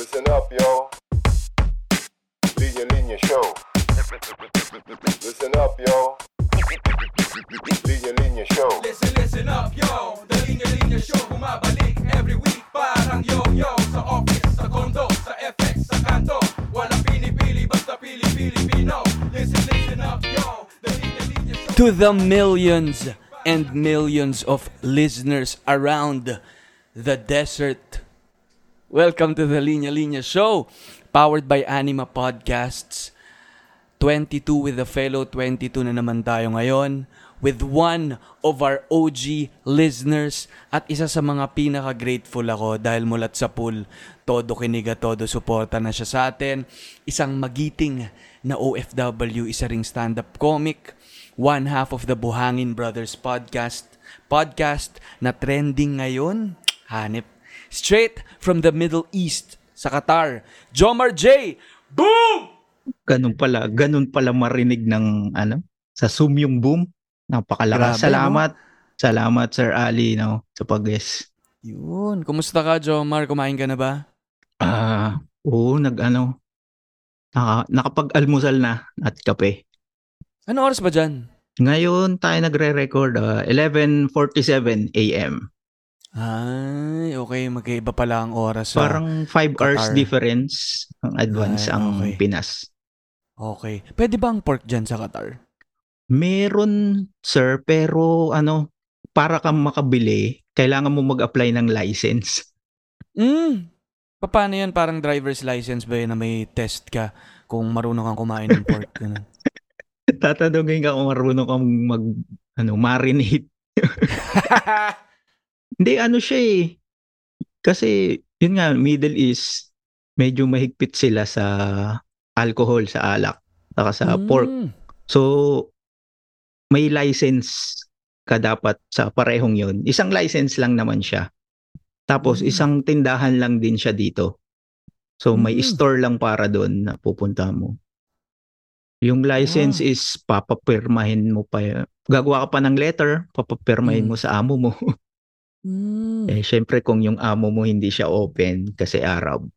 Listen up, yo. Linya Linya Show. Listen up, yo. Linya Linya Show. Listen, listen up, yo The Linya Linya Show bumabalik every week Parang yo-yo Sa office, sa condo, sa FX, sa kanto Walang pinipili, basta pili-Pilipino Listen, listen up, yo The Linya Linya Show to the millions and millions of listeners around the desert. Welcome to the Linya Linya Show, powered by Anima Podcasts. 22 with the fellow 22 na naman tayo ngayon with one of our OG listeners at isa sa mga pinaka-grateful ako dahil mulat sa pool, todo kiniga, todo suporta na siya sa atin. Isang magiting na OFW, isa ring stand-up comic, one half of the Buhangin Brothers podcast, podcast na trending ngayon, hanip, straight from the Middle East sa Qatar, Jomar J. Boom! Ganun pala, ganun pala marinig ng ano, sa Zoom yung boom. Napakalakas. Grabe, Salamat. Salamat Sir Ali no sa pag-guest. Yun, kumusta ka Jomar? Kumain ka na ba? Ah, oo, nag ano, naka, nakapag-almusal na at kape. Ano oras ba dyan? Ngayon tayo nagre-record ah, 11:47 AM. Ay, okay. Magkaiba pala ang oras. Sa... Parang 5 hours Qatar. difference ang advance Ay, ang okay. Pinas. Okay. Pwede ba ang pork dyan sa Qatar? Meron sir, pero ano, para kang makabili, kailangan mo mag-apply ng license. Hmm. Paano yan? Parang driver's license ba yun na may test ka kung marunong kang kumain ng pork? Ganun. Tatanungin ka kung marunong kang mag ano, marinate. Hindi ano siya eh. Kasi yun nga Middle East medyo mahigpit sila sa alcohol, sa alak, saka sa pork. Hmm. So may license ka dapat sa parehong yun. Isang license lang naman siya. Tapos Mm. isang tindahan lang din siya dito. So may Mm. store lang para doon na pupunta mo. Yung license Ah. is papapirmahin mo pa. Gagawa ka pa ng letter, papapirmahin Mm. mo sa amo mo. Hmm. eh syempre kung yung amo mo hindi siya open kasi Arab,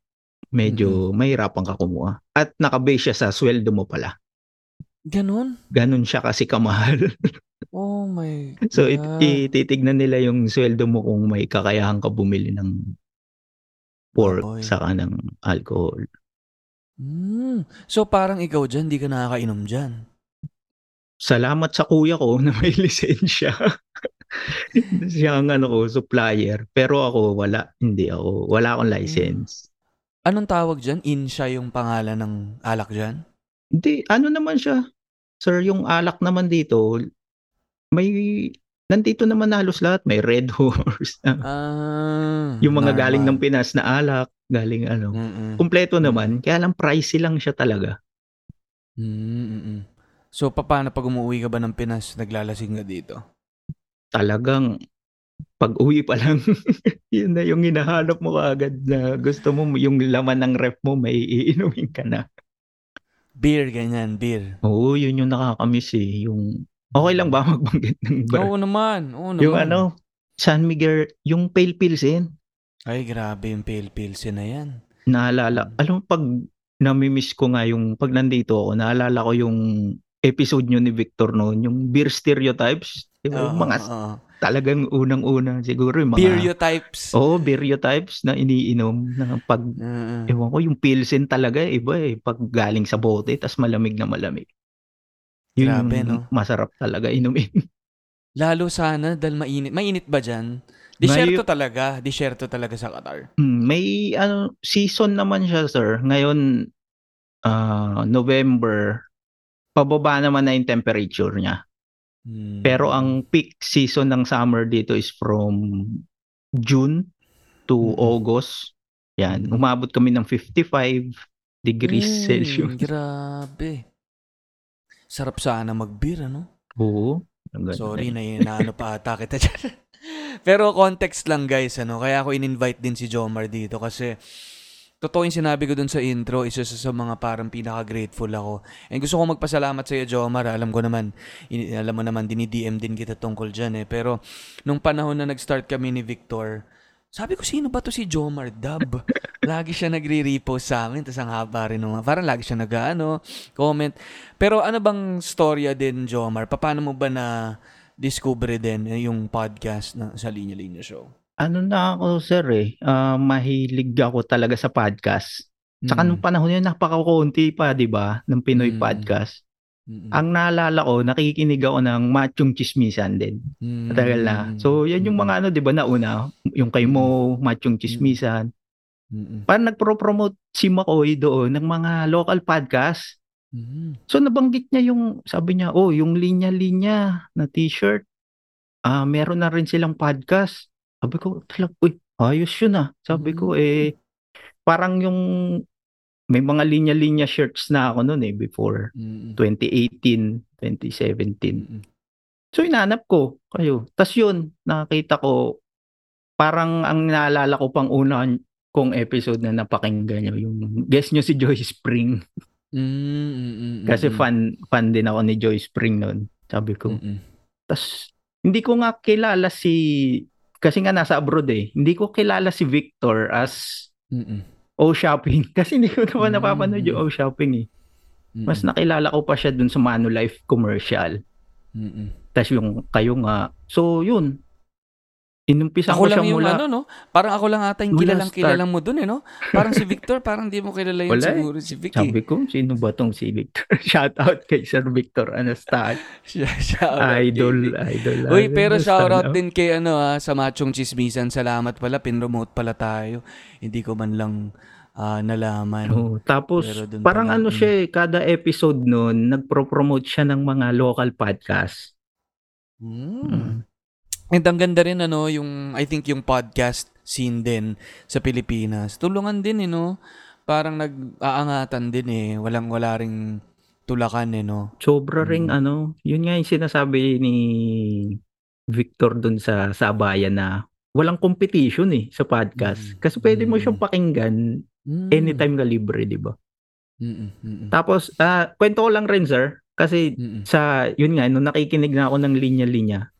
medyo mahirapan ka kumuha. At nakabase siya sa sweldo mo pala. Ganon? Ganon siya kasi kamahal. Oh my So it, God. ititignan nila yung sweldo mo kung may kakayahan ka bumili ng pork Baboy. saka ng alcohol. Hmm. So parang ikaw dyan, di ka nakakainom dyan. Salamat sa kuya ko na may lisensya. Siya ang ano ko, supplier. Pero ako wala, hindi ako, wala akong license. Anong tawag dyan? Insha yung pangalan ng alak dyan? Hindi, ano naman siya? Sir, yung alak naman dito, may, nandito naman halos lahat. May Red Horse. Ah. yung mga normal. galing ng Pinas na alak, galing ano. Mm-mm. Kumpleto naman, kaya lang pricey lang siya talaga. Mm-mm. So, paano pag umuwi ka ba ng Pinas, naglalasing ka dito? Talagang pag uwi pa lang, yun na yung hinahanap mo agad na gusto mo yung laman ng ref mo, may iinumin ka na. Beer, ganyan, beer. Oo, yun yung nakakamiss eh. Yung, okay lang ba magbanggit ng brand? Oo naman, oo naman. yung ano, San Miguel, yung Pale Pilsen, Ay, grabe yung pale pilsen na yan. naalala, alam mo pag namimiss ko nga yung, pag nandito ako, naalala ko yung episode nyo ni Victor noon, yung beer stereotypes, yung Oo, mga oo. talagang unang-una, siguro yung mga, Stereotypes. Oo, stereotypes na iniinom na pag Mm-mm. Ewan ko, yung Pilsen talaga, iba eh. Pag galing sa bote, tas malamig na malamig. Yun Grabe, yung no? masarap talaga inumin. Lalo sana, dahil mainit. Mainit ba dyan? Disyerto talaga. Disyerto talaga sa Qatar. Hmm, May ano, season naman siya, sir. Ngayon, ah, November, pababa naman na yung temperature niya. Hmm. Pero ang peak season ng summer dito is from June to Mm-mm. August. Yan, umabot kami ng 55 degrees Mm, Celsius. Grabe. Sarap sana mag-beer, ano? Oo. Sorry, na naano pa ata kita dyan. Pero context lang guys, ano, kaya ako in-invite din si Jomar dito kasi totoo yung sinabi ko dun sa intro, isa sa, mga parang pinaka-grateful ako. And gusto ko magpasalamat sa iyo, Jomar. Alam ko naman, in- alam mo naman, dinidm din kita tungkol dyan eh. Pero nung panahon na nag-start kami ni Victor, Sabi ko, sino ba to si Jomar Dub? lagi siya nagre-repost sa amin, tapos ang haba rin naman. Parang lagi siya nag ano, comment. Pero ano bang storya din, Jomar? Paano mo ba na discover din yung podcast na sa Linya Linya Show? Ano na ako, sir eh. Ah, mahilig ako talaga sa podcast. Tsaka Mm. nung panahon yun, napakakunti pa, di ba? Ng Pinoy Mm. podcast. Mm-mm. Ang naalala ko, nakikinig ako ng Machong Chismisan din. Mm. Matagal na. So, yan yung mga ano, di ba, nauna. Yung kay Mo, Machong Chismisan. Mm-mm. Parang nagpro-promote si Makoy doon ng mga local podcast. Mm. So, nabanggit niya yung, sabi niya, oh, yung linya-linya na t-shirt, ah meron na rin silang podcast. Sabi ko, talag, uy, ayos yun ah. Sabi ko, eh, parang yung, may mga linya-linya shirts na ako noon eh, before Mm-mm. 2018, 2017. Mm-mm. So, inanap ko kayo. Tapos yun, nakita ko, parang ang naalala ko pang una kong episode na napakinggan nyo, yung guest nyo si Joy Spring. Mm-mm. Kasi fan, fan din ako ni Joy Spring noon. Sabi ko. Tapos, hindi ko nga kilala si, kasi nga nasa abroad eh, hindi ko kilala si Victor as Mm-mm. O Shopping. Kasi hindi ko naman napapanood yung O Shopping eh. Mm-mm. Mas nakilala ko pa siya dun sa Manulife commercial. Mm-mm. Tapos yung kayo nga. So, yun. Inumpisa Ako ko lang yung mula. ano, no? Parang ako lang ata yung kilalang start. kilalang mo dun, eh, no? Parang si Victor, parang di mo kilala yun Wala eh. siguro si Vicky. Sabi ko, sino ba tong si Victor? Shout out kay Sir Victor Anastas. Siya, shoutout idol, kay idol. Uy, pero shoutout no? din kay ano ha, sa Machong Chismisan. Salamat pala, pinromote pala tayo. Hindi ko man lang ah, nalaman. Oo, tapos parang pala, ano siya eh, kada episode nun, nagpro-promote siya ng mga local podcast. Mm. Mm. And ang ganda rin ano, yung I think yung podcast scene din sa Pilipinas. Tulungan din eh, no? Parang nag-aangatan din eh. Walang wala ring tulakan eh, no? Sobra ring Mm. ano, yun nga yung sinasabi ni Victor dun sa Sabayan na walang competition eh sa podcast. Mm. Kasi pwede mo Mm. siyang pakinggan Mm. anytime ka libre, di ba? Tapos, ah kwento ko lang rin sir, kasi mm-mm. sa, yun nga, nung nakikinig na ako ng linya-linya,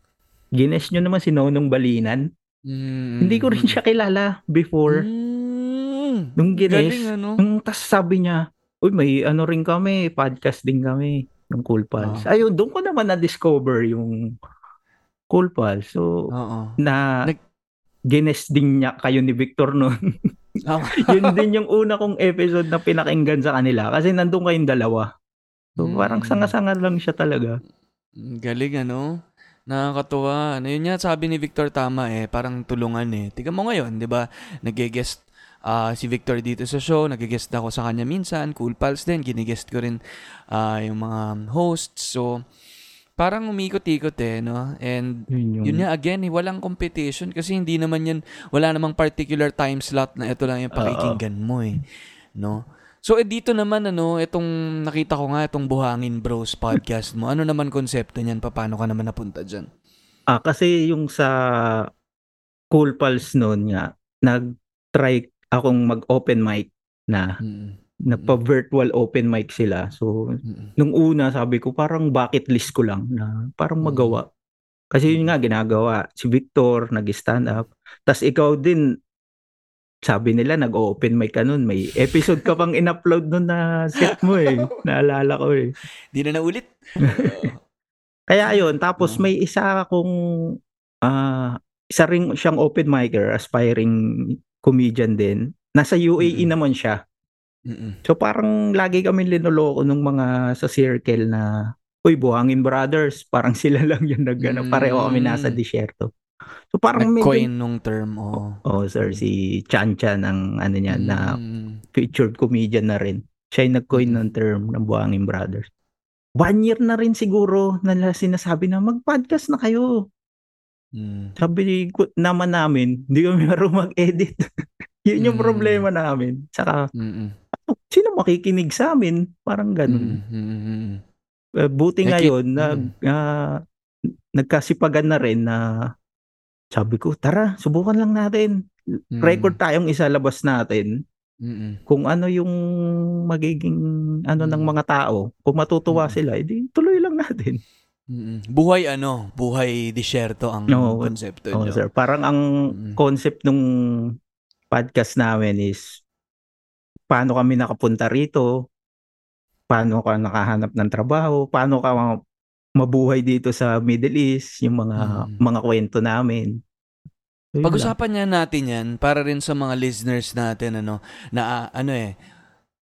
gines nyo naman si Nonong Balinan. Mm, Hindi ko rin siya kilala before. Mm. Nung gines, Galing ano? Nung tas sabi niya, uy, may ano rin kami, podcast din kami ng Cool Pals. Ah. Ayun, doon ko naman na-discover yung Cool Pals. So, Oo. na Nag- gines din niya kayo ni Victor noon. Ah, Yun din yung una kong episode na pinakinggan sa kanila kasi nandun kayong dalawa. So, Mm. parang sanga-sanga lang siya talaga. Galing ano? Nakakatuwa. Ano yun nga sabi ni Victor tama eh, parang tulungan eh. Tingnan mo ngayon, 'di ba? Nag-guest ah, si Victor dito sa show, nag-guest ako sa kanya minsan, Cool Pals din, ginigest ko rin ah, yung mga hosts. So parang umikot-ikot eh, no? And Yun yung... yun nga again, eh, walang competition kasi hindi naman yan, wala namang particular time slot na ito lang yung pakikinggan mo eh. No? So eh, dito naman ano, itong nakita ko nga itong Buhangin Bros podcast mo. Ano naman konsepto niyan? Paano ka naman napunta diyan? Ah, kasi yung sa Cool Pals noon nga, nag-try akong mag-open mic na Mm. nagpa-virtual open mic sila. So, Mm. nung una sabi ko parang bucket list ko lang na parang magawa. Kasi yun nga ginagawa. Si Victor nag-stand up. Tapos ikaw din sabi nila nag-open mic ka nun. May episode ka pang in-upload nun na set mo eh. Naalala ko eh. Di na naulit. Kaya ayun, tapos Oh. may isa akong ah isa ring siyang open micer, aspiring comedian din. Nasa UAE Mm. naman siya. Mm-mm. So parang lagi kami linoloko nung mga sa circle na Uy, Buhangin Brothers, parang sila lang yung nag ano, pareho kami nasa Mm. disyerto. So parang may Nag-coin nung term. Oh. Oh, sir, si Chan Chan ang ano niya na Mm. featured comedian na rin. Siya yung nag-coin Mm. ng term ng Buhangin Brothers. One year na rin siguro na sinasabi na mag-podcast na kayo. Mm. Sabi naman namin, hindi kami marunong mag-edit. Yun yung Mm. problema namin. Saka, Mm-mm. sino makikinig sa amin? Parang ganun. Mm-mm. Eh, buti Nakik- ngayon, mm. nag, ah, nagkasipagan na rin na sabi ko, tara, subukan lang natin. Mm. Record tayong isalabas natin. Mm-mm. Kung ano yung magiging ano ng Mm. mga tao. Kung matutuwa Mm. sila, edi tuloy lang natin. Mm-mm. Buhay ano? Buhay disyerto ang Oo, konsepto Oh, nyo. sir. Parang ang Mm. concept nung podcast namin is paano kami nakapunta rito, paano ka nakahanap ng trabaho, paano ka mabuhay dito sa Middle East, yung mga Mm. mga kwento namin. So. Pag-usapan niya natin yan para rin sa mga listeners natin ano na ano eh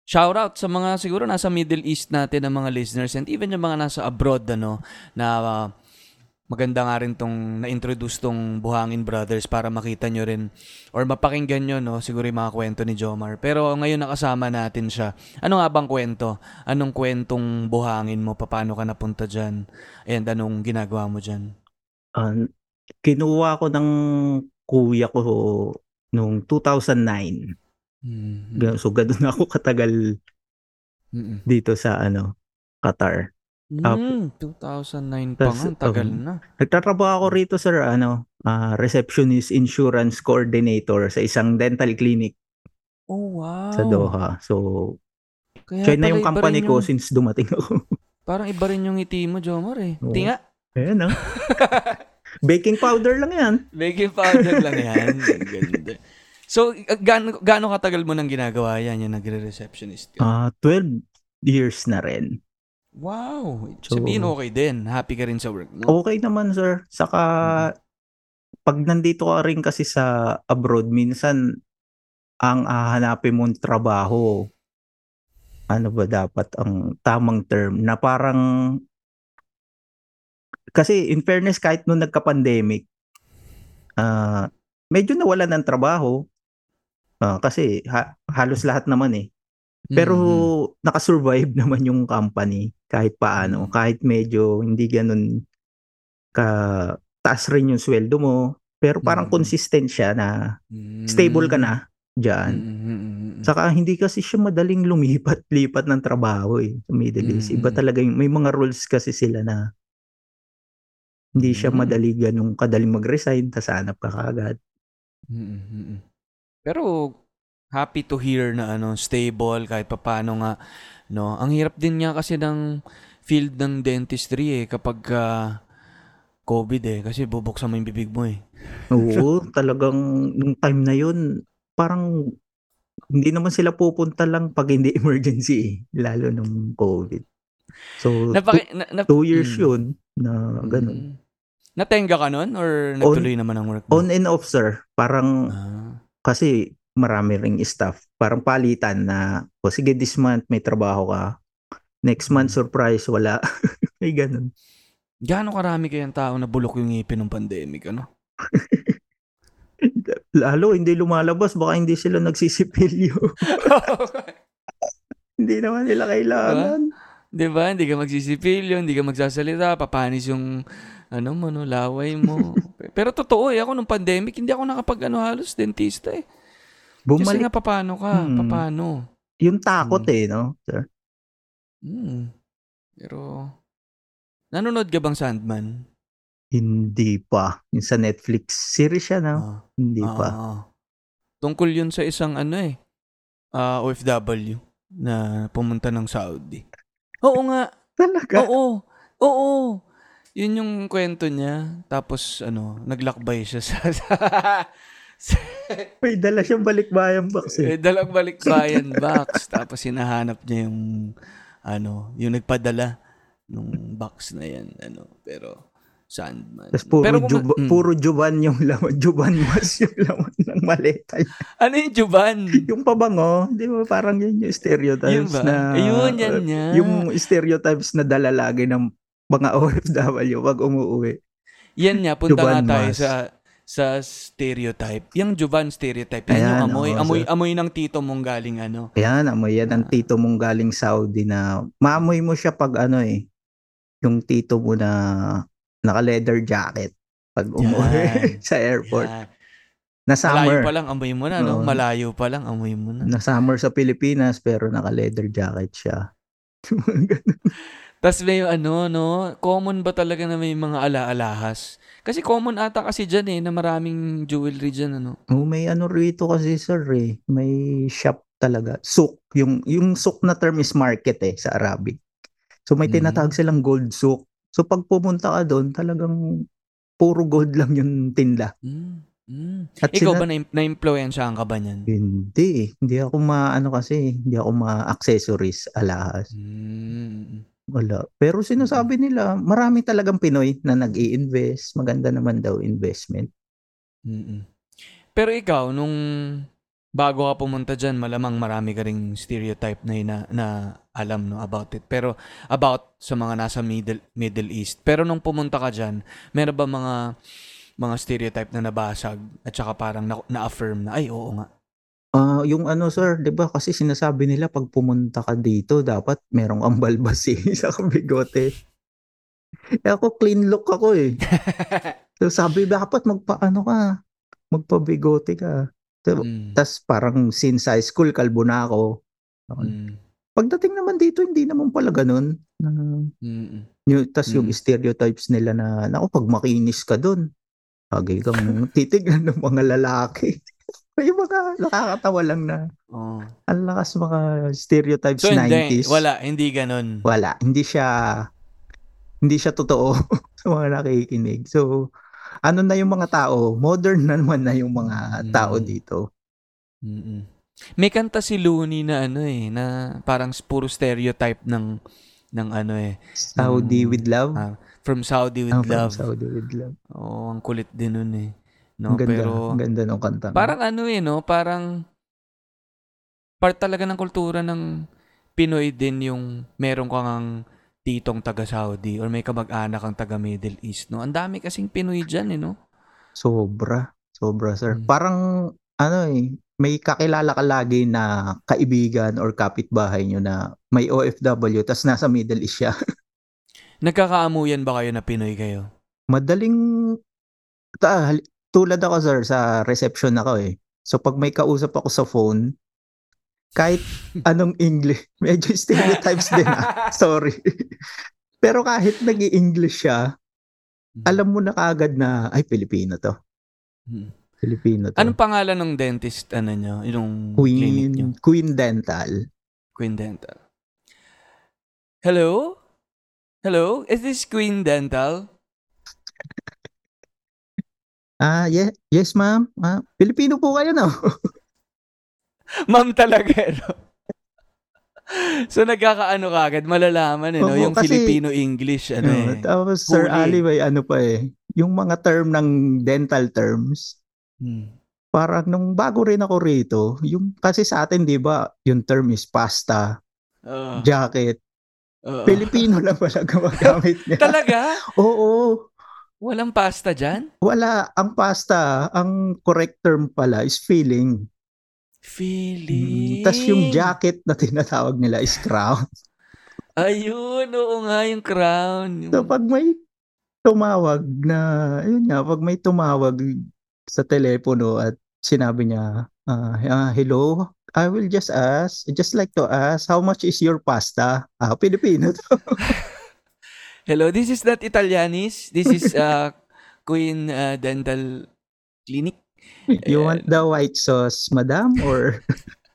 shout out sa mga siguro nasa Middle East natin ng mga listeners and even yung mga nasa abroad ano na ah, maganda nga rin tong na-introduce tong Buhangin Brothers para makita nyo rin or mapakinggan nyo no siguro yung mga kwento ni Jomar. Pero ngayon nakasama natin siya. Ano nga bang kwento? Anong kwentong buhangin mo? Paano ka napunta dyan? And anong ginagawa mo dyan? Ah, kinuha ko ng kuya ko noong 2009. mm Gan- So, ganun ako katagal Mm-mm. dito sa ano, Qatar. Mm, 2009 pa Tas, nga, ang tagal um, na. Nagtatrabaho ako rito, sir, ano, ah, receptionist insurance coordinator sa isang dental clinic Oh, wow. sa Doha. So, Kaya pala yung iba company rin ko yung- since dumating ako. Parang iba rin yung ngiti mo, Jomar eh. Oo. Tinga, Ayan, ah. Baking powder lang yan. baking powder lang yan. Ang Ganda. So, uh, gaano, gaano katagal mo nang ginagawa yan, yung nagre-receptionist ka? Ah, 12 years na rin. Wow. So- Sabihin okay din. Happy ka rin sa work mo. Okay naman, sir. Saka, pag nandito ka rin kasi sa abroad, minsan, ang hahanapin mong trabaho, ano ba dapat ang tamang term, na parang, kasi in fairness, kahit nung nagka-pandemic, ah, medyo nawalan ng trabaho, Ah, kasi ha- halos lahat naman eh. Pero Mhm. nakasurvive naman yung company kahit paano, Mm. kahit medyo hindi ganun ka taas rin yung sweldo mo, pero parang Mm. consistent siya na stable ka na diyan. Mm, mm, mm, mm. Saka hindi kasi siya madaling lumipat-lipat ng trabaho eh sa Middle East. Iba Mm. talaga yung may mga rules kasi sila na hindi siya Mm. madali ganung kadaling mag-resign tas hanap ka kaagad. Mm, mm, mm. Pero happy to hear na ano stable kahit papaano nga no. Ang hirap din nga kasi ng field ng dentistry eh kapag ah, COVID eh kasi bubuksan mo yung bibig mo eh. Oo, talagang nung time na yun, parang hindi naman sila pupunta lang pag hindi emergency eh, lalo nung COVID. So, Napaki, na, na- two, two years Mm. yun na ganun. Mm. Natenga ka nun or nagtuloy naman ang work mo? On and off, sir. Parang, Ah. kasi marami ring staff. Parang palitan na, o sige, this month may trabaho ka. Next month, Mm. surprise, wala. may ganun. Gaano karami kayang tao na bulok yung ngipin ng pandemic ano? Lalo, hindi lumalabas. Baka hindi sila nagsisipilyo. hindi naman nila kailangan. 'Di ba? Hindi ka magsisipilyo, hindi ka magsasalita, papanis yung ano mo, no, laway mo. Pero totoo eh, ako nung pandemic, hindi ako nakapag ano halos dentista eh. Kasi Bumalik nga paano ka? Hmm. Paano? yung takot Mm. eh, no? Sir? Hmm. Pero nanonood ka bang Sandman? Hindi pa. Yung sa Netflix series siya, no? Ah, Hindi ah, pa. ah. Tungkol yun sa isang ano eh, ah, OFW na pumunta ng Saudi. Oo nga. Talaga? Oo. Oo. Yun yung kwento niya. Tapos, ano, naglakbay siya sa... May dala siyang balikbayan box eh, eh. dalang balikbayan box. Tapos, hinahanap niya yung, ano, yung nagpadala nung box na yan. Ano, pero, Sandman. Tapos puro, pero kung- juba- mm. puro juban yung laman. Juban mas yung laman ng maleta. Ano yung Juban? yung pabango, di ba parang yun yung stereotypes Yun na... Ayun, yan yan. Yung stereotypes na dala lagi ng mga OFW pag umuwi. Yan nga, punta nga Juban tayo mas. sa sa stereotype. Yung Juban stereotype. Yan yung Ayan, amoy, oo, amoy, sir. amoy ng tito mong galing ano. Ayan, amoy yan ang Ah. tito mong galing Saudi na maamoy mo siya pag ano eh, yung tito mo na naka-leather jacket pag umuwi sa airport. Yan. Na Malayo summer. pa lang, amoy mo na, no? Oo. Malayo pa lang, amoy mo na. Na summer sa Pilipinas pero naka-leather jacket siya. Tapos may ano, no? Common ba talaga na may mga ala-alahas? Kasi common ata kasi dyan eh, na maraming jewelry dyan, ano? oh, may ano rito kasi sir eh. May shop talaga. Souk. Yung, yung souk na term is market eh sa Arabic. So may Mm. tinatawag silang gold souk. So pag pumunta ka doon, talagang puro gold lang yung tinda. Mm. Mm. At Ikaw sina- ba na- na-influensyahan ka ba niyan? Hindi eh. Hindi ako ma-ano kasi, hindi ako ma-accessories alahas. Mm. Wala. Pero sinasabi nila, marami talagang Pinoy na nag invest Maganda naman daw investment. Mm. Pero ikaw, nung bago ka pumunta dyan, malamang marami ka ring stereotype na, na, na alam no, about it. Pero about sa mga nasa Middle, Middle East. Pero nung pumunta ka dyan, meron ba mga mga stereotype na nabasag at saka parang na, na-affirm na, ay, oo nga. Ah, yung ano sir, 'di ba kasi sinasabi nila pag pumunta ka dito, dapat merong kang balbasi sa bigote. Eh ako clean look ako eh. So sabi dapat magpaano ka, magpabigote ka. So, Mm. tas parang since high school kalbo na ako. Mm. Pagdating naman dito hindi naman pala ganun. Na, Mm. yung, tas yung Mm. stereotypes nila na naku pag makinis ka doon, lagi kang titignan ng mga lalaki. yung mga nakakatawa lang na Oh. ang lakas mga stereotypes So, hindi, 90s. wala, hindi ganun. Wala. Hindi siya hindi siya totoo sa mga nakikinig. So, ano na yung mga tao? Modern na naman na yung mga tao Mm. dito. Mm-mm. May kanta si Looney na ano eh, na parang puro stereotype ng ng ano eh, Saudi Mm. with love. Ah, from Saudi with from love. Saudi with love. Oo, ang kulit din nun eh. No, ang ganda. pero ang ganda ng kanta. parang ano eh, no? Parang part talaga ng kultura ng Pinoy din yung meron kang titong taga Saudi or may kamag-anak kang taga Middle East, no? Ang dami kasing Pinoy diyan eh, no? Sobra. Sobra, sir. Mm. Parang, ano eh, may kakilala ka lagi na kaibigan or kapitbahay nyo na may OFW tas nasa Middle East siya. Nagkakaamuyan ba kayo na Pinoy kayo? Madaling, ta, tulad ako sir, sa reception ako eh. So pag may kausap ako sa phone, kahit anong English, medyo stereotypes din ah. Sorry. Pero kahit nag english siya, alam mo na kaagad na, ay, Pilipino to. Mm. Pilipino to. Anong pangalan ng dentist ano nyo? Yung nyo? Queen, Queen Dental. Queen Dental. Hello? Hello? Is this Queen Dental? Ah, yes, yes ma'am. Ah, Pilipino po kayo, no? Ma'am talaga, no? so nagkakaano ka agad, malalaman eh, no? Oo, yung kasi- Filipino-English, ano No, eh. Tapos Sir Huli. Ali, may ano pa eh. Yung mga term ng dental terms, Hmm. parang nung bago rin ako rito, yung kasi sa atin 'di ba, yung term is pasta, Oo. jacket. Oo. Filipino lang pala gumagamit niya. Talaga? Oo, Walang pasta dyan? wala ang pasta, ang correct term pala is feeling. Feeling. Tapos yung jacket na tinatawag nila is crown. Ayun, oo nga, yung crown. Yung- So pag may tumawag na, ayun nga, pag may tumawag sa telepono at sinabi niya, ah, ah, hello, I will just ask, just like to ask, how much is your pasta? Ah, Pilipino to. Hello, this is not Italianis. This is uh, Queen uh, Dental Clinic. you want the white sauce, madam, or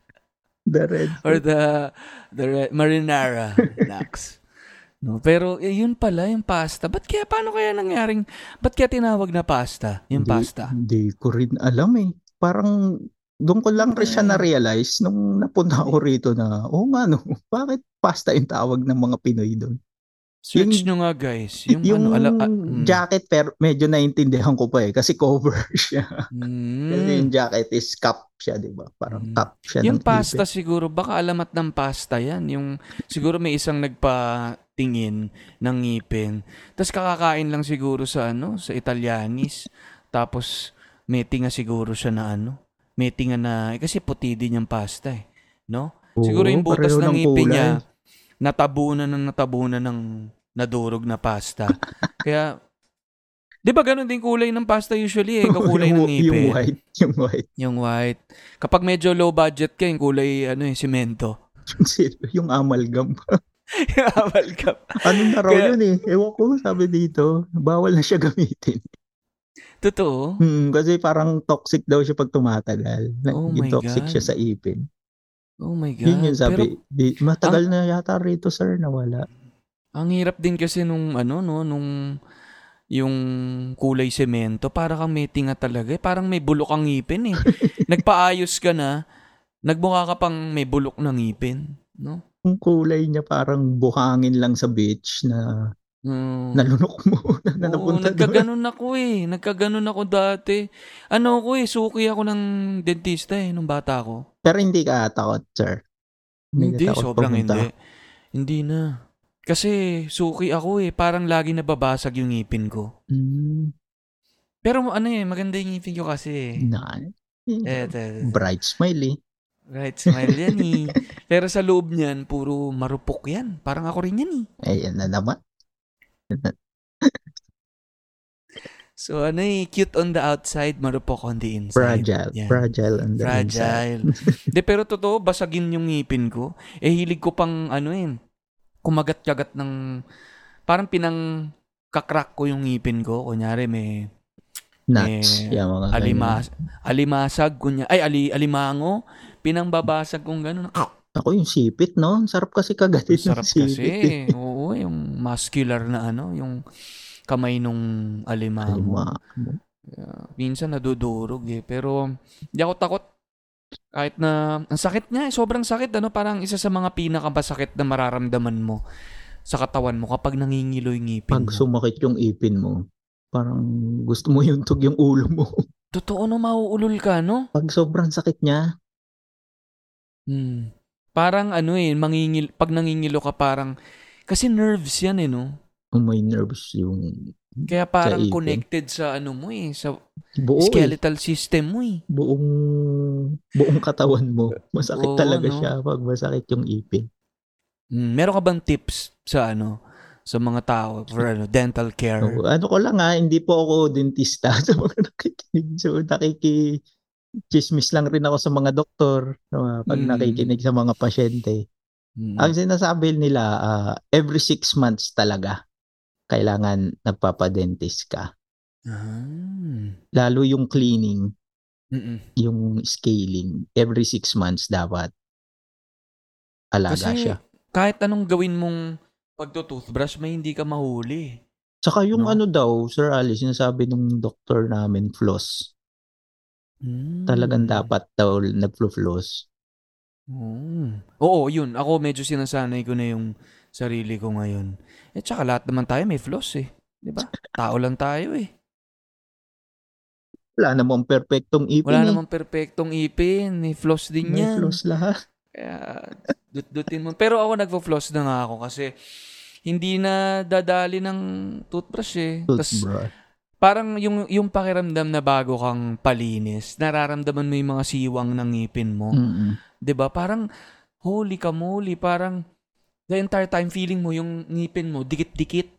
the red? or the the re- marinara Nax. No, pero eh, yun pala yung pasta. Ba't kaya paano kaya nangyaring ba't kaya tinawag na pasta? Yung pasta. Hindi ko rin alam eh. Parang doon ko lang rin siya Ah. na-realize nung napunta ako rito na, oh nga no, bakit pasta yung tawag ng mga Pinoy doon? Search Yung- nyo nga guys. Yung, Yung, ano ala ah, mm, jacket pero medyo naintindihan ko pa eh kasi cover siya. mm. Kasi yung jacket is cup siya, 'di ba? Parang Mm. cup siya Yung ng pasta ipin. siguro, baka alamat ng pasta yan. Yung, siguro may isang nagpatingin ng ngipin. Tapos kakakain lang siguro sa ano, sa Italianis. Tapos may tinga siguro siya na ano. May tinga na, eh, kasi puti din yung pasta eh. No? siguro Oo, yung butas ng ngipin kulay. niya, natabunan ng natabunan ng nadurog na pasta. Kaya, di ba ganun din kulay ng pasta usually eh, kakulay ng yung, ngipin. yung white, yung white. Yung white. Kapag medyo low budget ka, yung kulay, ano eh, simento. yung amalgam. yung amalgam. ano na raw Kaya- yun eh? Ewan ko, sabi dito, bawal na siya gamitin. Totoo. Hmm, kasi parang toxic daw siya pag tumatagal. Oh Naging my toxic God. siya sa ipin. Oh my God. Yun yung Pero sabi. di, matagal na yata rito sir, nawala. Ang hirap din kasi nung ano no, nung yung kulay semento, para kang may tinga talaga. eh. Parang may bulok ang ngipin eh. Nagpaayos ka na, nagmukha ka pang may bulok ng ngipin, no? Yung kulay niya parang buhangin lang sa beach na Mm. nalunok mo na Oo, napunta doon. nagkaganon ako eh. Nagkaganon ako dati. Ano ako eh, suki ako ng dentista eh, nung bata ako. Pero hindi ka takot, sir. Hindi, takot sobrang pumunta. hindi. Hindi na. Kasi suki ako eh, parang lagi nababasag yung ngipin ko. Mm, Pero ano eh, maganda yung ngipin ko kasi eh. na, Eh, bright smile eh. right, smile yan eh. Pero sa loob niyan, puro marupok yan. Parang ako rin yan eh. Ayan na naman. So ano eh, cute on the outside, marupok on the inside. Fragile. Yan. Fragile on the inside. Fragile. De, pero totoo, basagin yung ngipin ko. Eh, hilig ko pang, ano eh, kumagat-kagat ng, parang pinang kakrak ko yung ngipin ko. Kunyari, may Nuts. Eh, Yan, mga alimas, alimasag, kunya, ay, ali, alimango, pinang babasag kong gano'n. Ako yung sipit, no? Sarap kasi kagatin ng Sarap sipit. kasi. eh. Oo, yung muscular na ano, yung kamay nung alimango. Alima. Yeah. Minsan nadudurog eh. Pero hindi ako takot. Kahit na, ang sakit niya eh. Sobrang sakit. Ano, parang isa sa mga pinakabasakit na mararamdaman mo sa katawan mo kapag nangingilo yung ngipin Pag mo. sumakit yung ipin mo, parang gusto mo yung tug yung ulo mo. Totoo no, mauulol ka, no? Pag sobrang sakit niya, Hmm. Parang ano eh, mangingil, pag nangingilo ka parang, kasi nerves yan eh, no? Oh, may nerves yung Kaya parang ipin. connected sa ano mo eh, sa buo eh. skeletal system mo eh. Buong, buong katawan mo. Masakit Oo, talaga no? siya pag masakit yung ipin. Hmm. Meron ka bang tips sa ano, sa mga tao for ano, dental care? So, ano ko lang ha, hindi po ako dentista sa mga nakikinig. So, nakiki chismis lang rin ako sa mga doktor uh, pag Mm. nakikinig sa mga pasyente. Hmm. Ang sinasabi nila, ah, every six months talaga, kailangan nagpapadentist ka. Ah. Lalo yung cleaning, Mm-mm. yung scaling, every six months dapat alaga Kasi siya. kahit anong gawin mong pagto-toothbrush, may hindi ka mahuli. Tsaka yung no? ano daw, Sir Ali, sinasabi nung doktor namin, floss. Hmm. Talagang dapat daw nagflo-floss. Hmm. Oo, yun. Ako medyo sinasanay ko na yung sarili ko ngayon. Eh, tsaka lahat naman tayo may flaws eh. Di ba? Tao lang tayo eh. Wala namang perfectong ipin Wala eh. namang perpektong ipin. May flaws din May yan. floss lahat. Kaya, dut-dutin mo. Pero ako nagpo-floss na nga ako kasi hindi na dadali ng toothbrush eh. Tas, Toothbrush. parang yung, yung pakiramdam na bago kang palinis, nararamdaman mo yung mga siwang ng ngipin mo. Mm-mm. 'Di ba? Parang holy kamoli, parang the entire time feeling mo yung ngipin mo dikit-dikit.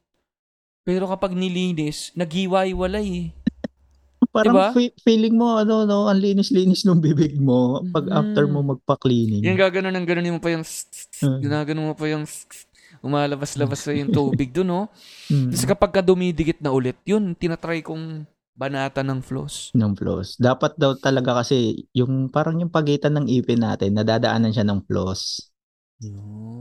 Pero kapag nilinis, naghiwa-hiwalay eh. Parang Diba? fe- feeling mo, ano, no, ang linis-linis ng bibig mo pag Mm. after mo magpa-cleaning. Yung gaganon ng ganon mo pa yung ginaganon mo pa yung umalabas-labas sa yung tubig doon, no? Mm. Tapos kapag ka dumidikit na ulit, yun, tinatry kong banata ng floss. ng floss. Dapat daw talaga kasi yung parang yung pagitan ng ipin natin, nadadaanan siya ng floss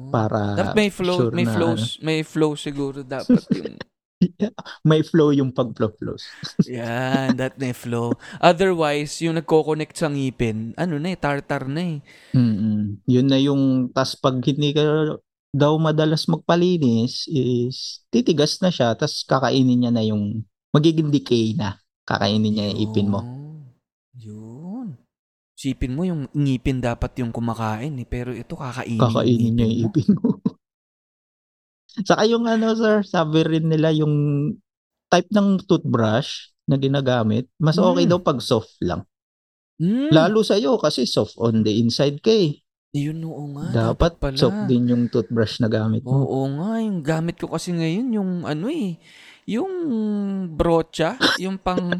para Dapat may flow, sure may na flows, may flow siguro dapat yung may flow yung pag-floss. Yan, that may flow. Otherwise, yung nagko-connect sa ngipin, ano na eh, tartar na eh. mm Yun na yung tas pag hindi ka daw madalas magpalinis is titigas na siya tas kakainin niya na yung magiging decay na. Kakainin niya yung ipin mo. Yun. Sipin mo yung ngipin dapat yung kumakain eh, pero ito kakainin, Kakainin niya yung ipin mo. Saka yung ano sir, sabi rin nila yung type ng toothbrush na ginagamit, mas okay Mm. daw pag soft lang. Hmm. Lalo sa iyo kasi soft on the inside ka eh. Yun, oo nga. Dapat pala. soft din yung toothbrush na gamit mo. Oo nga, yung gamit ko kasi ngayon yung ano eh, yung brocha, yung pang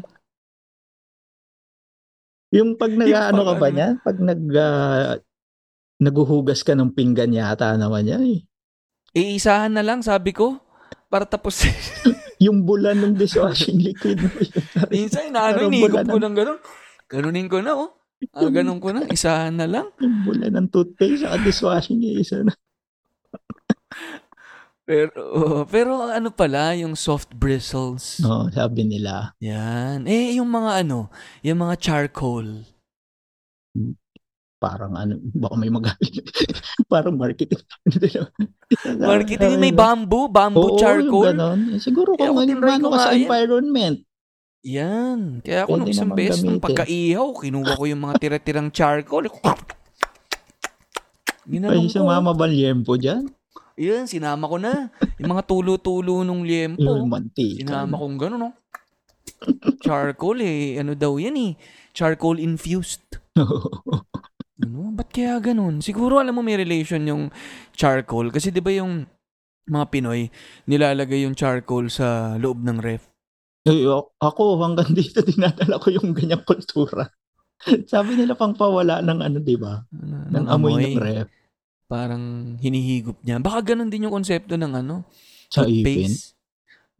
Yung pag nag-ano ka ba ano. niyan? Pag nag ah, naguhugas ka ng pinggan yata naman yan eh. iisahan na lang, sabi ko. Para tapos. Yung bulan ng dishwashing liquid mo. Minsan, inaano, wala ko ng gano'n. Ganunin ko na, oh. Ah, ganun ko na. Isahan na lang. Yung bulan ng toothpaste at dishwashing yung isa na. Pero, oo, pero ano pala, yung soft bristles. No, sabi nila. Yan. Eh, yung mga ano, yung mga charcoal. Parang ano, baka may magalit. parang marketing. Marketing, may bamboo, bamboo Oo, charcoal. yung ganon. Eh, siguro Eh, kung ako ano, ano ka sa yan. environment. Yan. Kaya ako nung Pwede isang naman beses, nung gamitin. pagkaihaw, kinuha ko yung mga tira-tirang charcoal. Ginanong sa ko. mama ba liempo dyan? Yan, sinama ko na. Yung mga tulo-tulo nung liempo. Yung mantika. Sinama kong gano'n, no? Charcoal eh. Ano daw yan eh. Charcoal infused. Ano? Ba't kaya ganun? Siguro alam mo may relation yung charcoal. Kasi di ba yung mga Pinoy, nilalagay yung charcoal sa loob ng ref. Eh, a- ako, hanggang dito, dinadala ko yung ganyang kultura. Sabi nila pang pawala ng ano, di ba? Ano, Ng amoy, ng ref. Parang hinihigop niya. Baka ganun din yung konsepto ng ano, Sa ipin.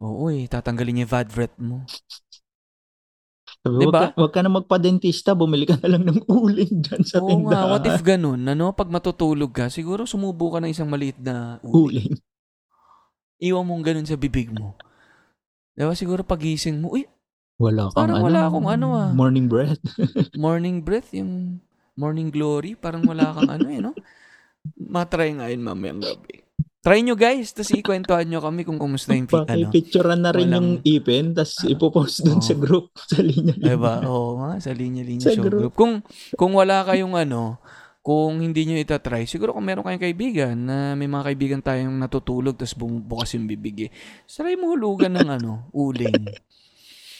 Oo eh, tatanggalin niya yung vadret mo. Sabi, Diba? wag, ka, wag ka na magpa-dentista, bumili ka na lang ng uling dyan sa Oo tindahan. nga, what if ganun? Ano, pag matutulog ka, siguro sumubo ka ng isang maliit na uling. Uling. Iwan mong ganun sa bibig mo. Diba, siguro pagising mo, uy, Wala kang Parang ano, wala akong ano, ah. Morning breath. morning breath, yung morning glory, parang wala kang ano eh, no? Matry nga yun mamayang gabi. Try nyo guys, tapos ikwentuhan nyo kami kung kumusta yung fi- ano. Pakipicturean na rin yung walang- ipin, tapos ipopost dun Oo. sa group, sa linya. Diba? Oo nga, sa linya-linya Sa show group. group. Kung, kung wala kayong ano, kung hindi nyo itatry, siguro kung meron kayong kaibigan na may mga kaibigan tayong natutulog tapos bumubukas yung bibig eh. Try mo hulugan ng ano, uling.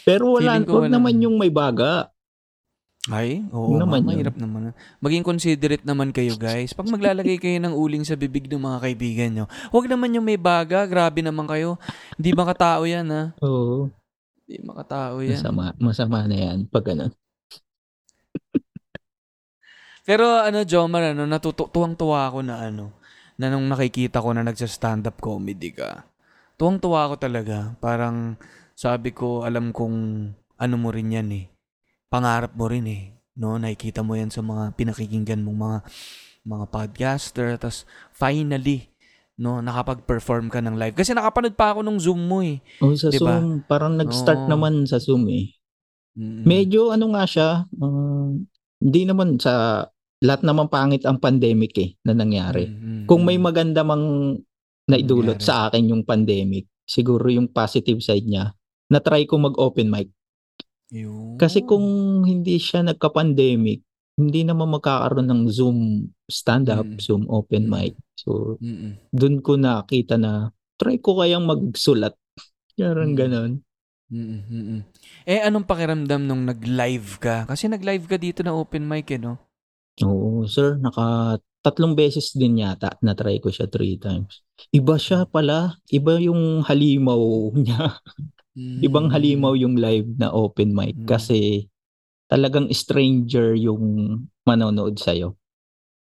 Pero wala, Feeling ko wag wala. naman yung may baga. Ay, oo, Naman naman yun. mahirap naman. Maging considerate naman kayo, guys. Pag maglalagay kayo ng uling sa bibig ng mga kaibigan nyo, huwag naman yung may baga. Grabe naman kayo. Hindi makatao yan, ha? Oo. Hindi makatao yan. Masama, masama na yan pag ano. Pero ano, Jomar, ano, natutuwang-tuwa ako na ano, na nung nakikita ko na nagsa-stand-up comedy ka. Tuwang-tuwa ako talaga. Parang sabi ko, alam kong ano mo rin yan eh. Pangarap mo rin eh. No, nakikita mo yan sa mga pinakikinggan mong mga mga podcaster. Tapos finally, no, nakapag-perform ka ng live. Kasi nakapanood pa ako nung Zoom mo eh. Oh, sa Diba? Zoom, parang nag-start Oo. naman sa Zoom eh. Medyo ano nga siya, uh, hindi naman sa lahat naman pangit ang pandemic eh na nangyari. Mm-mm. Kung may maganda mang naidulot Nangyari. sa akin yung pandemic, siguro yung positive side niya, na-try ko mag-open mic. Yun. Kasi kung hindi siya nagka-pandemic, hindi naman magkakaroon ng Zoom stand-up, Mm. Zoom open Mm. mic. So, Mm-mm. dun ko nakita na try ko kayang magsulat. Parang Mm. ganon. Mm-mm. Eh, anong pakiramdam nung nag-live ka? Kasi nag-live ka dito na open mic, eh, no? Oo, sir, naka tatlong beses din yata na-try ko siya three times. Iba siya pala, iba yung halimaw niya. Ibang halimaw yung live na open mic Mm. kasi talagang stranger yung manonood sa'yo.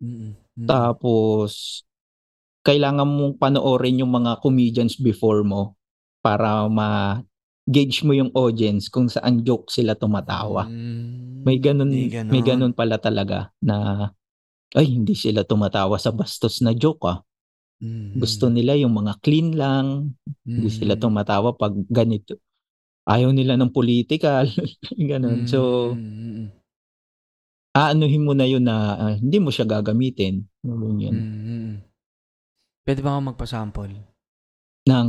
Mm-mm, mm-mm. Tapos, kailangan mong panoorin yung mga comedians before mo para ma-gauge mo yung audience kung saan joke sila tumatawa. Mm, May ganun, May may ganun pala talaga na ay hindi sila tumatawa sa bastos na joke ah. Mm, Gusto nila yung mga clean lang, hindi mm, sila tumatawa pag ganito. Ayaw nila ng political, ganun. So, mm, mm, aanuhin mo na yun na ah, hindi mo siya gagamitin. Yun. mm, mm. Pwede ba ako magpasample? Ng,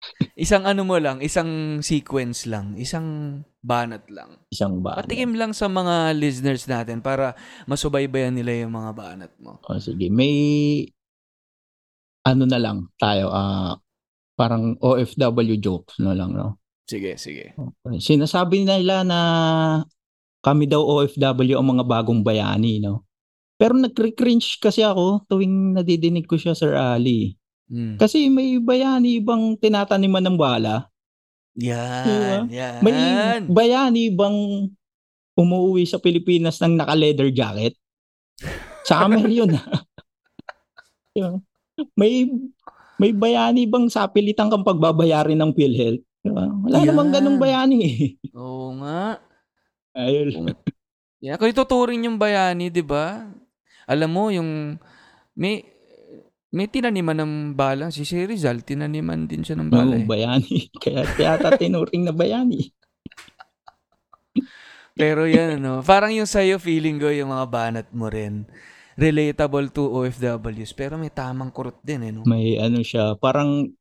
Isang ano mo lang, isang sequence lang, isang banat lang. isang ba? Patikim lang sa mga listeners natin para masubaybayan nila yung mga banat mo. O sige, may ano na lang tayo, ah parang OFW jokes na lang, no? Sige, sige. Sinasabi nila na kami daw OFW ang mga bagong bayani, no? Pero nag-cringe kasi ako tuwing nadidinig ko siya, Sir Ali. Mm. Kasi may bayani bang tinataniman ng bala? Yan, yan. May bayani bang umuwi sa Pilipinas ng naka-leather jacket? Sa amin yun. Diba? May may bayani bang sa pilitan kang pagbabayarin ng PhilHealth? Wala Yan. namang ganung bayani eh. Oo nga. Ayun. Yeah, kung ituturing yung bayani, 'di ba? Alam mo yung may may tinaniman ng bala. Si Sir Rizal, tinaniman din siya ng Oo, bala. eh. bayani. Kaya yata tinuring na bayani. Pero yan, ano, parang yung sa'yo, feeling ko, yung mga banat mo rin, relatable to OFWs. Pero may tamang kurot din, eh, no? May ano siya, parang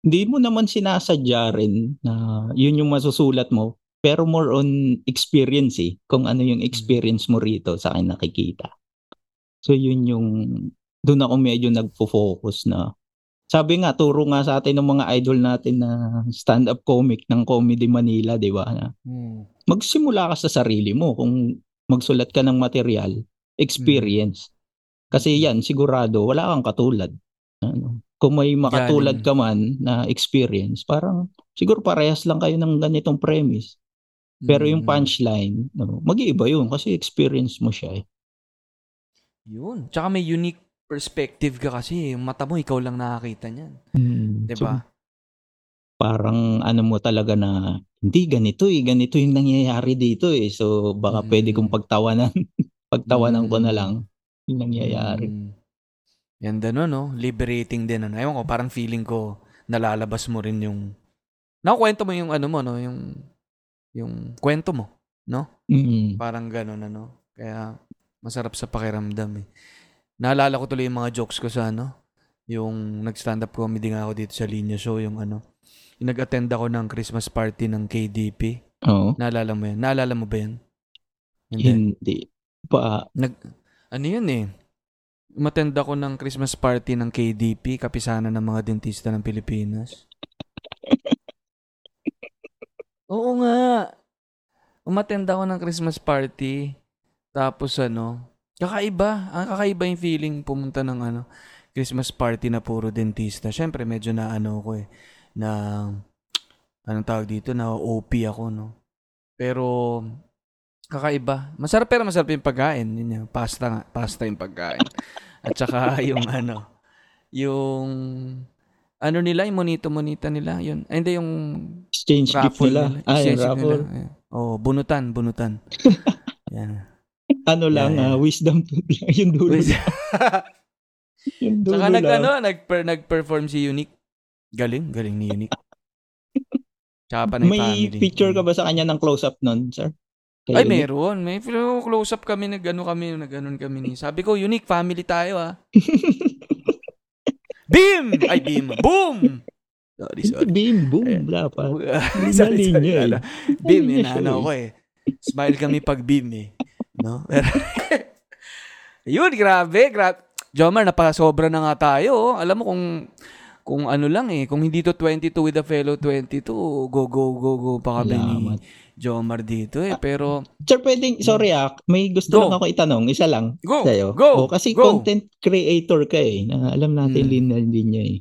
hindi mo naman sinasadya rin na yun yung masusulat mo. Pero more on experience eh. Kung ano yung experience mo rito sa akin nakikita. So yun yung, doon ako medyo nagpo-focus na sabi nga, turo nga sa atin ng mga idol natin na stand-up comic ng Comedy Manila, di ba? Na Hmm. magsimula ka sa sarili mo kung magsulat ka ng material, experience. Kasi yan, sigurado, wala kang katulad. Ano, kung may makatulad ka man na experience, parang siguro parehas lang kayo ng ganitong premise. Pero yung Mm. punchline, no, mag-iiba yun kasi experience mo siya eh. Yun. Tsaka may unique perspective ka kasi. Yung mata mo, ikaw lang nakakita niyan. Mm, so, 'Di ba? parang ano mo talaga na hindi ganito eh, ganito yung nangyayari dito eh. So baka Mm. pwede kong pagtawanan. Pagtawanan ko na Mm. lang yung nangyayari. Mm. Yan din, no? Liberating din, ano? Ewan ko, parang feeling ko, nalalabas mo rin yung, nakukwento mo yung ano mo, no? Yung, yung kwento mo, no? Mm. Parang gano'n, ano? Kaya, masarap sa pakiramdam, eh. Naalala ko tuloy yung mga jokes ko sa, ano? Yung nag-stand-up comedy nga ako dito sa Linya Show, yung ano, yung nag-attend ako ng Christmas party ng KDP. Oo. Naalala mo yan? Naalala mo ba yan? Hindi. Hindi. Pa, Nag, ano yun eh. Umattend ako ng Christmas party ng KDP, kapisanan ng mga dentista ng Pilipinas. Oo nga. Umattend ako ng Christmas party. Tapos ano, kakaiba. Ang kakaiba yung feeling pumunta ng ano, Christmas party na puro dentista. Siyempre, medyo na ano ko eh, na, anong tawag dito, na OP ako, no? Pero, kakaiba. Masarap pero masarap yung pagkain. Yun yung pasta nga. Pasta yung pagkain. At saka yung ano, yung, ano nila, yung monito-monita nila. Yun. Ay, hindi, yung exchange raffle nila. nila. Ah, Exchange raffle. nila. Ayan. Oh, bunutan, bunutan. Yan. Ano lang, Yeah, yeah. ah, wisdom tooth lang. Yung dulo. Yung dulo Saka nag, ano, nag, nag-perform si Unique. Galing, galing ni Unique. Tsaka pa May family. picture ka ba sa kanya ng close-up nun, sir? Kay Ay, Unique? meron. May pero close up kami, nag-ano kami, nag-anon kami ni. Sabi ko, unique family tayo ah. Beam! Ay, beam. Boom! Sorry, Hindi, sorry. Bim, boom, Eh. wala pa. sorry, sorry. eh. ano. Beam, Linya siya inaano eh. ko eh. Smile kami pag beam eh. No? Pero, yun, grabe, grabe. Jomar, napasobra na nga tayo. oh. Alam mo kung kung ano lang eh, kung hindi to 22 with a fellow 22, go, go, go, go pa kami ni Jomar dito eh. Pero, Sir, pwedeng, sorry ah, may gusto Go. lang ako itanong, isa lang go, sa'yo. go, O, kasi go. content creator ka eh, na alam natin Hmm. linya-linya eh.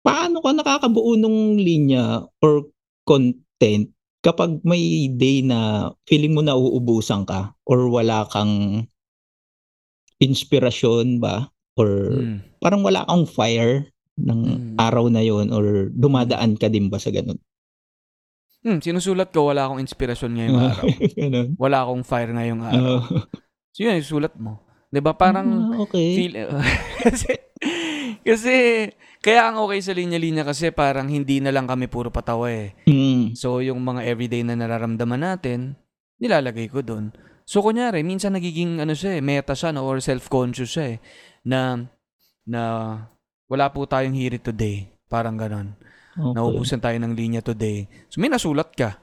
Paano ka nakakabuo ng linya or content kapag may day na feeling mo na uubusan ka or wala kang inspirasyon ba? Or Mm. parang wala kang fire ng Mm. araw na yon or dumadaan ka din ba sa ganun? Hmm, sinusulat ko, wala akong inspirasyon ngayong araw. ganun. Wala akong fire ngayong araw. Oo. So yun, sulat mo. 'Di ba Parang Ah, okay. feel kasi kasi kaya ang okay sa linya-linya kasi parang hindi na lang kami puro patawa eh. Mm. So yung mga everyday na nararamdaman natin, nilalagay ko doon. So kunyari, minsan nagiging ano siya eh, meta siya no, or self-conscious siya eh, na na wala po tayong hirit today. Parang ganon. Okay. Naubusan tayo ng linya today. So may nasulat ka.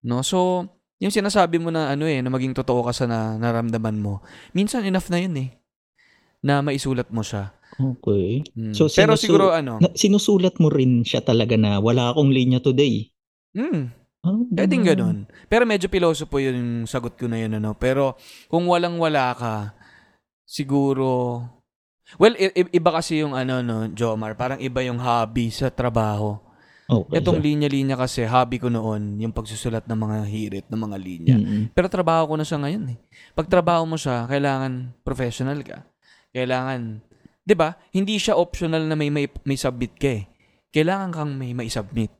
No? So, yung sinasabi mo na ano eh, na maging totoo ka sa na, naramdaman mo, minsan enough na yun eh. Na maisulat mo siya. Okay. Mm. So, Pero sinusu- siguro ano, Na, sinusulat mo rin siya talaga na wala akong linya today. mm, Ah, pwedeng ganun. ganun. Pero medyo piloso po yun yung sagot ko na yun. Ano? Pero kung walang-wala ka, siguro... Well, i- i- iba kasi yung ano, no, Jomar. Parang iba yung hobby sa trabaho. Okay. Itong sir. linya-linya kasi, hobby ko noon, yung pagsusulat ng mga hirit, ng mga linya. Mm-mm. Pero trabaho ko na siya ngayon eh. Pag trabaho mo siya, kailangan professional ka. Kailangan, 'di ba? Hindi siya optional na may may, may submit ka eh. Kailangan kang may may submit.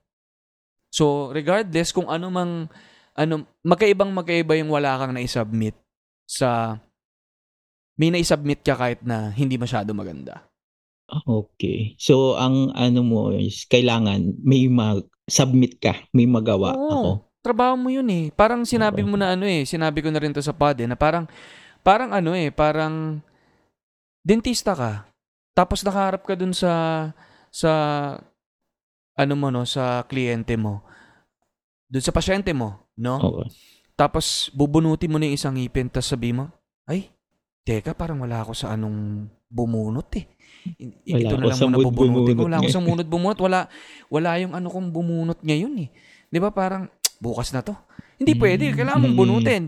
So, regardless kung ano mang ano magkaibang magkaiba yung wala kang na-submit sa may na-submit ka kahit na hindi masyado maganda. Okay. So, ang ano mo is, kailangan may mag-submit ka, may magawa Oo. ako. Trabaho mo yun eh. Parang sinabi Oo. mo na ano eh, sinabi ko na rin to sa pod eh, na parang, parang ano eh, parang dentista ka. Tapos nakaharap ka dun sa, sa, ano mo no, sa kliyente mo. Dun sa pasyente mo, no? Okay. Tapos bubunutin mo na yung isang ngipin, tapos sabi mo, ay, teka, parang wala ako sa anong bumunot eh. Wala Ito na lang muna bubunutin ko. Wala ako sa munot bumunot. Wala, wala yung ano kong bumunot ngayon eh. Di ba parang, bukas na to. Hindi Mm. pwede. Kailangan mong Mm. bunutin.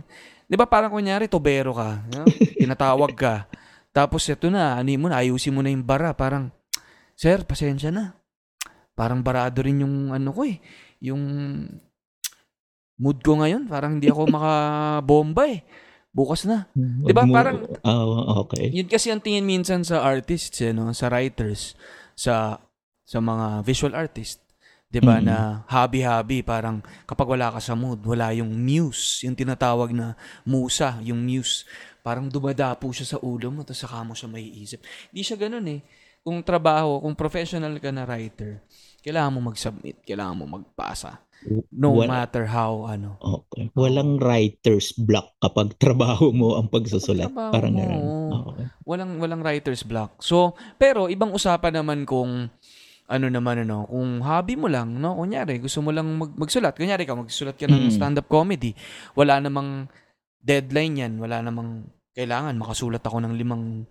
Di ba parang kunyari, tobero ka. no? Tinatawag ka. Tapos ito na, ano mo na, ayusin mo na yung bara. Parang, sir, pasensya na. Parang barado rin yung ano ko eh. Yung mood ko ngayon. Parang hindi ako makabomba eh. Bukas na. Wag Diba, mo- parang- Ah, okay. Yun kasi ang tingin minsan sa artists, eh, no? sa writers, sa sa mga visual artist. 'Di ba Mm. na hobby-hobby parang kapag wala ka sa mood, wala yung muse, yung tinatawag na musa, yung muse. Parang dumadapo siya sa ulo mo tapos saka mo siya maiisip. Hindi siya ganoon eh. Kung trabaho, kung professional ka na writer, kailangan mo mag-submit, kailangan mo magpasa. No Wala- matter how ano. Okay. Walang writer's block kapag trabaho mo ang pagsusulat. Trabaho Parang mo, ganun. Okay. walang walang writer's block. So, pero ibang usapan naman kung ano naman ano, kung hobby mo lang, no? Kunyari, gusto mo lang mag, magsulat. Kunyari ka, magsulat ka ng Mm. stand-up comedy. Wala namang deadline yan. Wala namang kailangan makasulat ako ng limang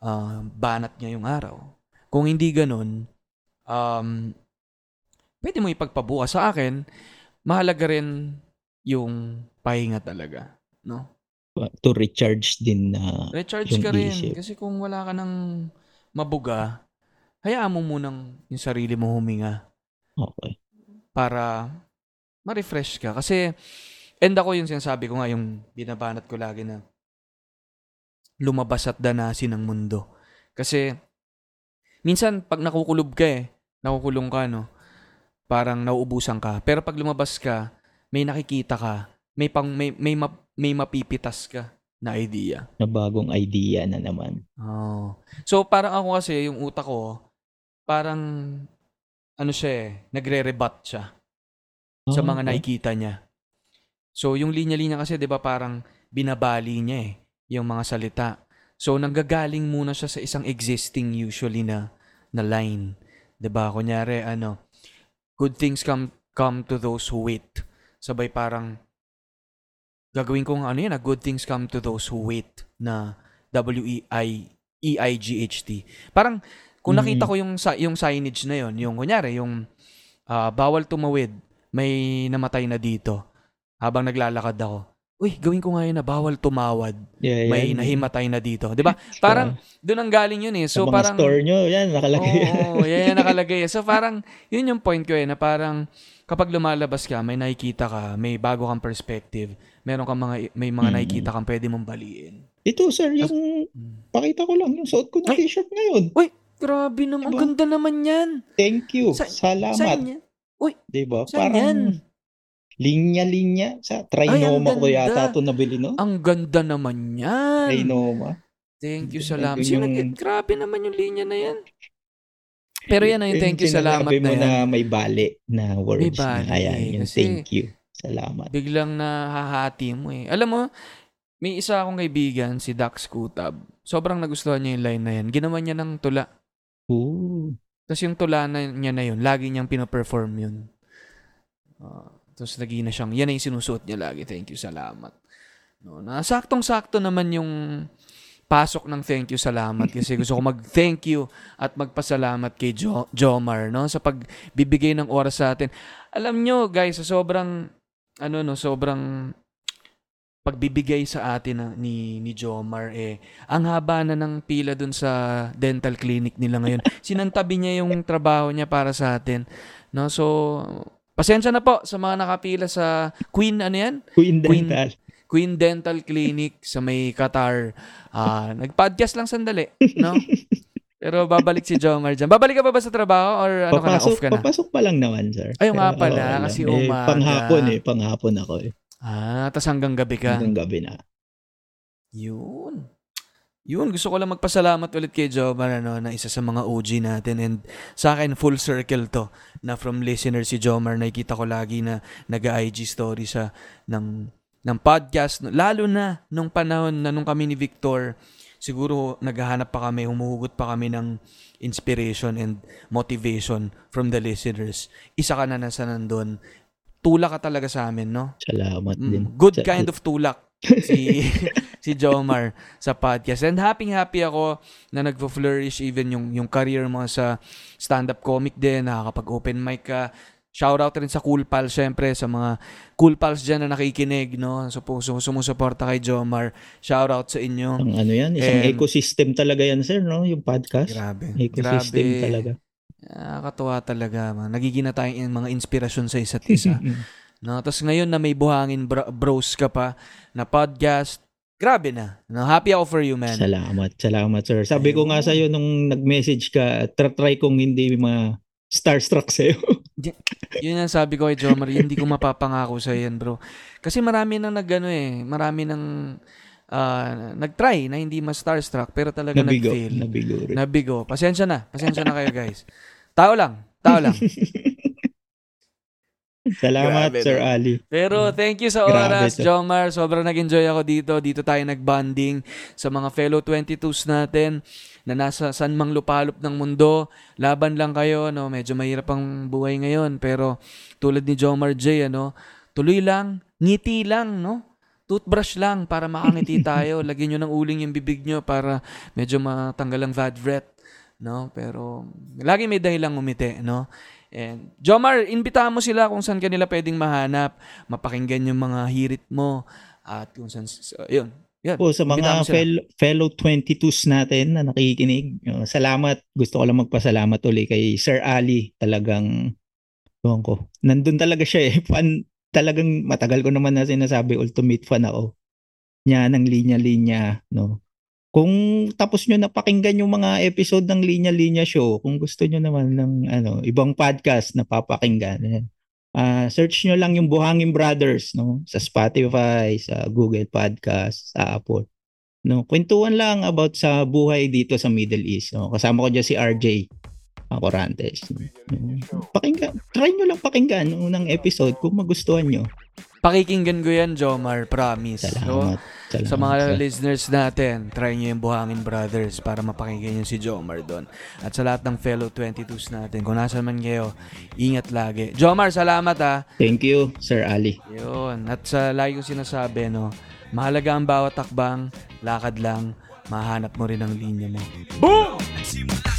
ah, banat ngayong araw. Kung hindi ganun, um, pwede mo ipagpabukas sa akin. Mahalaga rin yung pahinga talaga, no? To recharge din na Recharge yung ka rin. isip. Kasi kung wala ka ng mabuga, hayaan mo munang yung sarili mo huminga okay. para ma-refresh ka. Kasi, and ako yung sinasabi ko nga, yung binabanat ko lagi na lumabas at danasin ng mundo. Kasi, minsan, pag nakukulob ka eh, nakukulong ka, no? Parang nauubusan ka. Pero pag lumabas ka, may nakikita ka, may, pang, may, may, map- may mapipitas ka na idea. Na bagong idea na naman. Oh. So parang ako kasi yung utak ko parang ano siya eh, nagre-rebut siya sa Ah, mga okay. nakikita niya. So yung linya-linya kasi 'di ba parang binabali niya eh yung mga salita. So nanggagaling muna siya sa isang existing usually na na line. 'Di ba? Kunyari ano, good things come come to those who wait. Sabay parang gagawin kong ano ah, good things come to those who wait na W-E-I E-I-G-H-T. Parang kung nakita Mm. ko yung sa- yung signage na yon, yung kunyari yung ah, bawal tumawid, may namatay na dito habang naglalakad ako. Uy, gawin ko nga yun na bawal tumawad, Yeah, may yan. nahimatay na dito. 'Di ba? Parang doon ang galing yun eh. sa So mga parang store nyo, yan, nakalagay. Oo, yan yung nakalagay. So parang, yun yung point ko eh, na parang kapag lumalabas ka, may nakikita ka, may bago kang perspective, meron kang mga, may mga Mm. nakikita kang pwede mong baliin. Ito, sir, yung, Mm. pakita ko lang, yung suot ko na Ay! t-shirt ngayon. Grabe naman, ang Diba? ganda naman yan. Thank you. Sa- Salamat. Saan yan? Diba? Saan yan? Parang linya-linya. Sa Trinoma ang ko yata ito nabili, no? Ang ganda naman yan. Trinoma. Thank you, salamat. yung- Sino, grabe naman yung linya na yan. Pero yan na yung thank you, salamat na mo yan. na may bali na words bali na. Ayan, eh, yung kasi- thank you. Salamat. Biglang nahahati mo eh. Alam mo, may isa akong kaibigan, si Dax Kutab. Sobrang nagustuhan niya yung line na yan. Ginawa niya ng tula. Ooh. Tapos yung tula na niya na yun, lagi niyang pinoperform yun. Ah, tapos lagi na siyang, yan yung sinusuot niya lagi. Thank you, salamat. No, na saktong-sakto naman yung pasok ng thank you, salamat. Kasi gusto ko mag-thank you at magpasalamat kay jo- Jomar no, sa pagbibigay ng oras sa atin. Alam nyo, guys, sa sobrang, ano no, sobrang pagbibigay sa atin na- ni ni Jomar eh ang haba na ng pila dun sa dental clinic nila ngayon. Sinantabi niya yung trabaho niya para sa atin. No, so pasensya na po sa mga nakapila sa Queen ano yan? Queen Queen- Dental. Queen Dental Clinic sa may Qatar. Ah, nag-podcast lang sandali, no? Pero babalik si Jomar dyan. Babalik ka pa ba sa trabaho or ano ka na, papasok, off ka na? papasok pa lang naman, sir. Ay, nga pala, oo, kasi eh, umaga. Panghapon eh, panghapon ako eh. Ah, tas hanggang gabi ka. Hanggang gabi na. Yun. Yun, gusto ko lang magpasalamat ulit kay Jomar ano, na isa sa mga OG natin. And sa akin full circle to na from listener si Jomar nakikita ko lagi na nag-IG story sa ng ng podcast. Lalo na nung panahon na nung kami ni Victor siguro naghahanap pa kami humuhugot pa kami ng inspiration and motivation from the listeners. Isa ka na nasa nandun. Tulak ka talaga sa amin no? Salamat Mm, din. good kind of tulak si si Jomar sa podcast. And happy happy ako na nagfo-flourish even yung yung career mo sa stand-up comic din, nakakapag-open mic ka. Shout out rin sa Cool Pals syempre sa mga Cool Pals diyan na nakikinig no. So, so sumusuporta kay Jomar. Shout out sa inyo. Ang ano yan, isang And- ecosystem talaga yan, sir, no? Yung podcast. Grabe. Ecosystem Grabe. talaga. Nakakatuwa talaga. man. Nagiging na tayong mga inspirasyon sa isa't isa. No, tapos ngayon na may buhangin bro- bros ka pa na podcast, grabe na. No, happy ako for you, man. Salamat, salamat, sir. Sabi ko nga Ayun. sa'yo nung nag-message ka, try kong hindi ma starstruck sa'yo. Yun ang sabi ko kay Jomar, hindi ko mapapangako sa yan, bro. Kasi marami nang nagano eh, marami nang ah, nag-try na hindi mas starstruck pero talaga nabigo. nag-fail. Nabigo rin. Nabigo. Pasensya na. Pasensya na kayo, guys. Tao lang. Tao lang. Salamat, Grabe, Sir? Ali. Pero thank you sa Grabe oras, to. Jomar. Sobrang nag-enjoy ako dito. Dito tayo nag-bonding sa mga fellow 22s natin na nasa san mang lupalop ng mundo. Laban lang kayo, no? Medyo mahirap ang buhay ngayon. Pero tulad ni Jomar J, ano? Tuloy lang, ngiti lang, no? Toothbrush lang para makangiti tayo. Lagyan nyo ng uling yung bibig nyo para medyo matanggal ang bad breath, no? Pero lagi may dahilang umiti, no? And Jomar, imbitahan mo sila kung saan kanila pwedeng mahanap, mapakinggan yung mga hirit mo at kung saan so, yun. Yun. Po, sa mga fel- fellow 22s natin na nakikinig, uh, salamat. Gusto ko lang magpasalamat uli kay Sir Ali. Talagang, ewan ko, nandun talaga siya eh. Fan, talagang matagal ko naman na sinasabi, ultimate fan ako. Niya ng linya-linya, no? Kung tapos nyo napakinggan yung mga episode ng Linya Linya Show, kung gusto nyo naman ng ano, ibang podcast na papakinggan. Ah, search nyo lang yung Buhangin Brothers no sa Spotify, sa Google Podcast, sa Apple. No, kwentuhan lang about sa buhay dito sa Middle East. No? Kasama ko diyan si RJ Acorantes. No? Pakinggan, try nyo lang pakinggan unang episode kung magustuhan nyo. Pakikinggan ko yan, Jomar, promise. So, Salamat. Sa mga sir. listeners natin, try nyo yung Buhangin Brothers para mapakinggan nyo si Jomar doon. At sa lahat ng fellow 22s natin, kung nasa man kayo, ingat lagi. Jomar, salamat ah. Thank you, Sir Ali. Yun. At sa lagi kong sinasabi, no, mahalaga ang bawat takbang, lakad lang, mahanap mo rin ang linya mo. Boom!